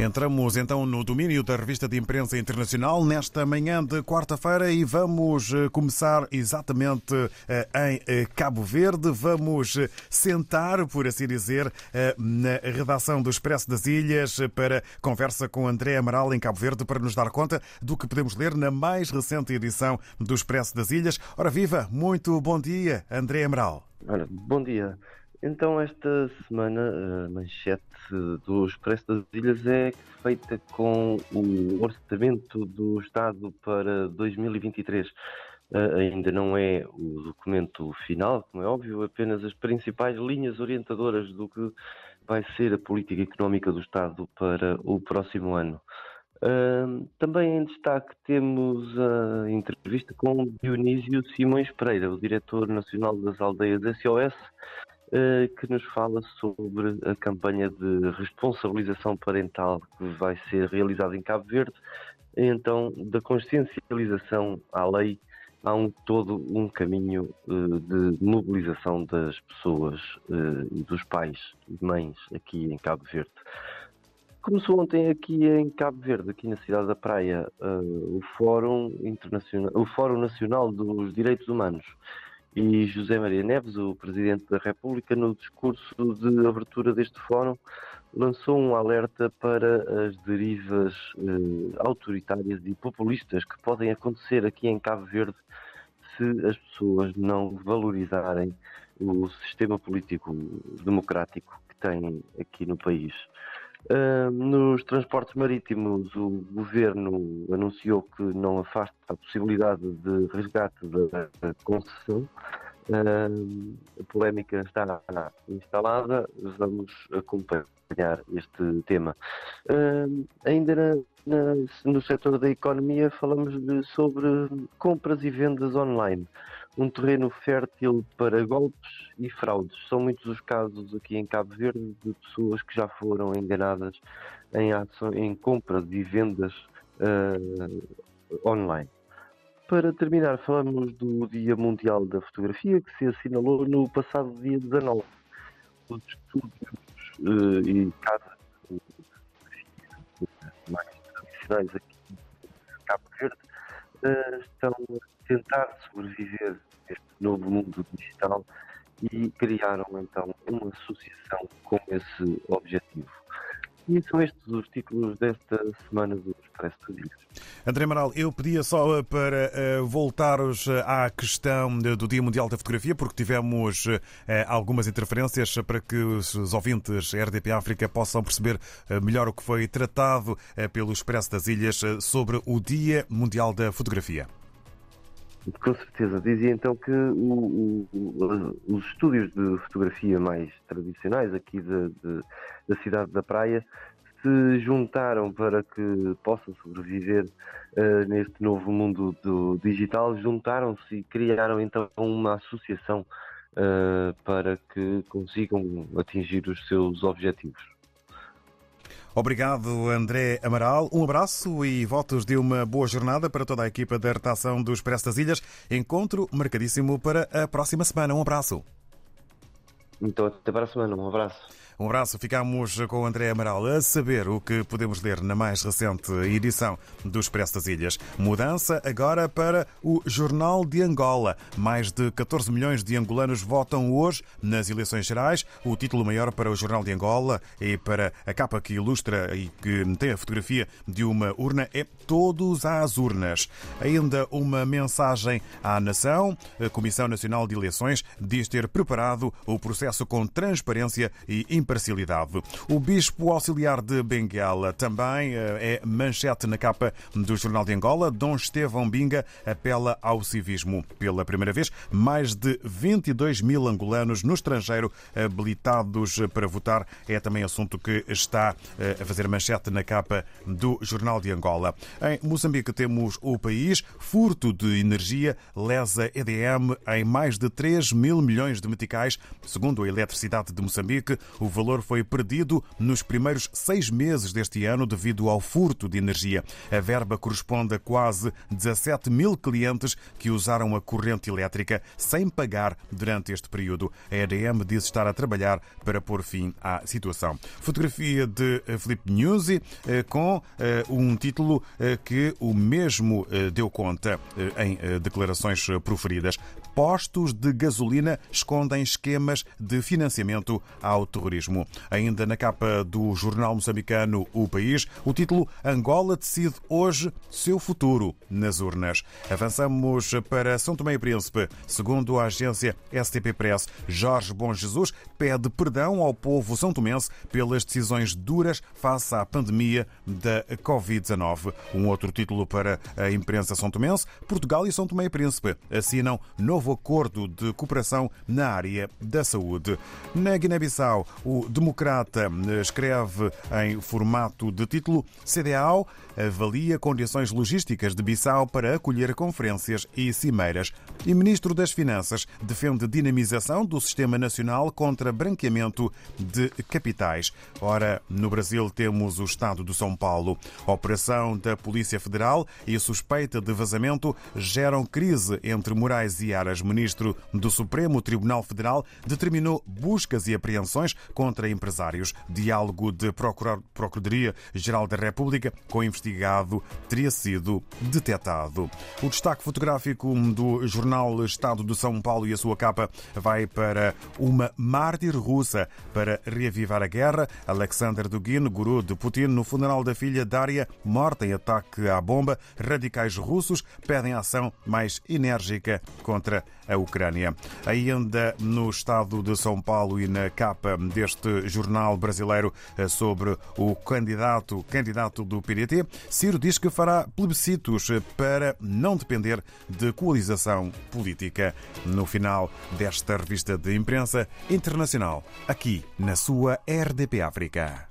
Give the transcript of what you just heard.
Entramos então no domínio da revista de imprensa internacional nesta manhã de quarta-feira e vamos eh, começar exatamente eh, em eh, Cabo Verde. Vamos sentar, por assim dizer, na redação do Expresso das Ilhas para conversa com André Amaral em Cabo Verde para nos dar conta do que podemos ler na mais recente edição do Expresso das Ilhas. Ora viva, muito bom dia, André Amaral. Ora, bom dia. Então, esta semana, a manchete do Expresso das Ilhas é feita com o orçamento do Estado para 2023. Uh, ah, ainda não é o documento final, como é óbvio, apenas as principais linhas orientadoras do que vai ser a política económica do Estado para o próximo ano. Uh, também em destaque temos a entrevista com Dionísio Simões Pereira, o diretor nacional das aldeias SOS, que nos fala sobre a campanha de responsabilização parental que vai ser realizada em Cabo Verde. Então, da consciencialização à lei, há um, todo um caminho uh, de mobilização das pessoas uh, e dos pais e mães aqui em Cabo Verde. Começou ontem aqui em Cabo Verde, aqui na cidade da Praia, o Fórum Internacional, o Fórum Nacional dos Direitos Humanos e José Maria Neves, o Presidente da República, no discurso de abertura deste fórum, lançou um alerta para as derivas eh, autoritárias e populistas que podem acontecer aqui em Cabo Verde se as pessoas não valorizarem o sistema político democrático que tem aqui no país. Uh, nos transportes marítimos, o governo anunciou que não afasta a possibilidade de resgate da, concessão. Uh, a polémica está instalada, vamos acompanhar este tema. Uh, ainda na, na, no setor da economia, falamos de, sobre compras e vendas online um terreno fértil para golpes e fraudes. São muitos os casos aqui em Cabo Verde de pessoas que já foram enganadas em, ação, em compras e vendas uh, online. Para terminar, falamos do Dia Mundial da Fotografia, que se assinalou no passado dia 19. Os estúdios uh, e casas mais tradicionais aqui em Cabo Verde uh, estão a tentar sobreviver este novo mundo digital e criaram então uma associação com esse objetivo. E são estes os títulos desta semana do Expresso de Ilhas. André Amaral, eu pedia só eh, para uh, voltares eh, à questão do Dia Mundial da Fotografia, porque tivemos algumas interferências para que os ouvintes RDP África possam perceber melhor o que foi tratado pelo Expresso das Ilhas sobre o Dia Mundial da Fotografia. Com certeza. Dizia então que o, o, os estúdios de fotografia mais tradicionais aqui de, de, da cidade da Praia se juntaram para que possam sobreviver uh, neste novo mundo do digital, juntaram-se e criaram então uma associação uh, para que consigam atingir os seus objetivos. Obrigado, André Amaral. Um abraço e votos de uma boa jornada para toda a equipa da redação do Expresso das Ilhas. Encontro marcadíssimo para a próxima semana. Um abraço. Então, até para a semana. Um abraço. Um abraço, ficamos com o André Amaral a saber o que podemos ler na mais recente edição do Expresso das Ilhas. Mudança agora para o Jornal de Angola. Mais de 14 milhões de angolanos votam hoje nas eleições gerais. O título maior para o Jornal de Angola e para a capa que ilustra e que tem a fotografia de uma urna é Todos às urnas. Ainda uma mensagem à nação. A Comissão Nacional de Eleições diz ter preparado o processo com transparência e imparcialidade. O bispo auxiliar de Benguela também eh, é manchete na capa do Jornal de Angola. Dom Estevão Binga apela ao civismo. Pela primeira vez, mais de 22 mil angolanos no estrangeiro habilitados para votar. É também assunto que está eh, a fazer manchete na capa do Jornal de Angola. Em Moçambique temos o país. Furto de energia lesa EDM em mais de 3 mil milhões de meticais. Segundo a Eletricidade de Moçambique, o valor foi perdido nos primeiros seis meses deste ano devido ao furto de energia. A verba corresponde a quase 17 mil clientes que usaram a corrente elétrica sem pagar durante este período. A EDM diz estar a trabalhar para pôr fim à situação. Fotografia de Felipe Nuzzi eh, com eh, um título eh, que o mesmo deu conta em declarações proferidas. Postos de gasolina escondem esquemas de financiamento ao terrorismo. Ainda na capa do jornal moçambicano O País, o título Angola decide hoje seu futuro nas urnas. Avançamos para São Tomé e Príncipe. Segundo a agência STP Press, Jorge Bom Jesus pede perdão ao povo são tomense pelas decisões duras face à pandemia da Covid-19. Um outro título para a imprensa são tomense, Portugal e São Tomé e Príncipe assinam novo acordo de cooperação na área da saúde. Na Guiné-Bissau, o Democrata escreve em formato de título CDAO avalia condições logísticas de Bissau para acolher conferências e cimeiras. E Ministro das Finanças defende dinamização do Sistema Nacional contra branqueamento de capitais. Ora, no Brasil temos o Estado de São Paulo. operação da Polícia Federal e suspeita de vazamento geram crise entre Moraes e Aras. Ministro do Supremo Tribunal Federal determinou buscas e apreensões contra empresários. Diálogo de Procuradoria-Geral da República com investigado teria sido detectado. O destaque fotográfico do jornal Estado de São Paulo e a sua capa vai para uma mártir russa para reavivar a guerra. Alexander Dugin, guru de Putin, no funeral da filha Daria, morta em ataque à bomba. Radicais russos pedem ação mais enérgica contra a Ucrânia. Ainda no estado de São Paulo e na capa deste jornal brasileiro eh, sobre o candidato, candidato do PDT, Ciro diz que fará plebiscitos para não depender de coalização política. No final desta revista de imprensa internacional, aqui na sua RDP África.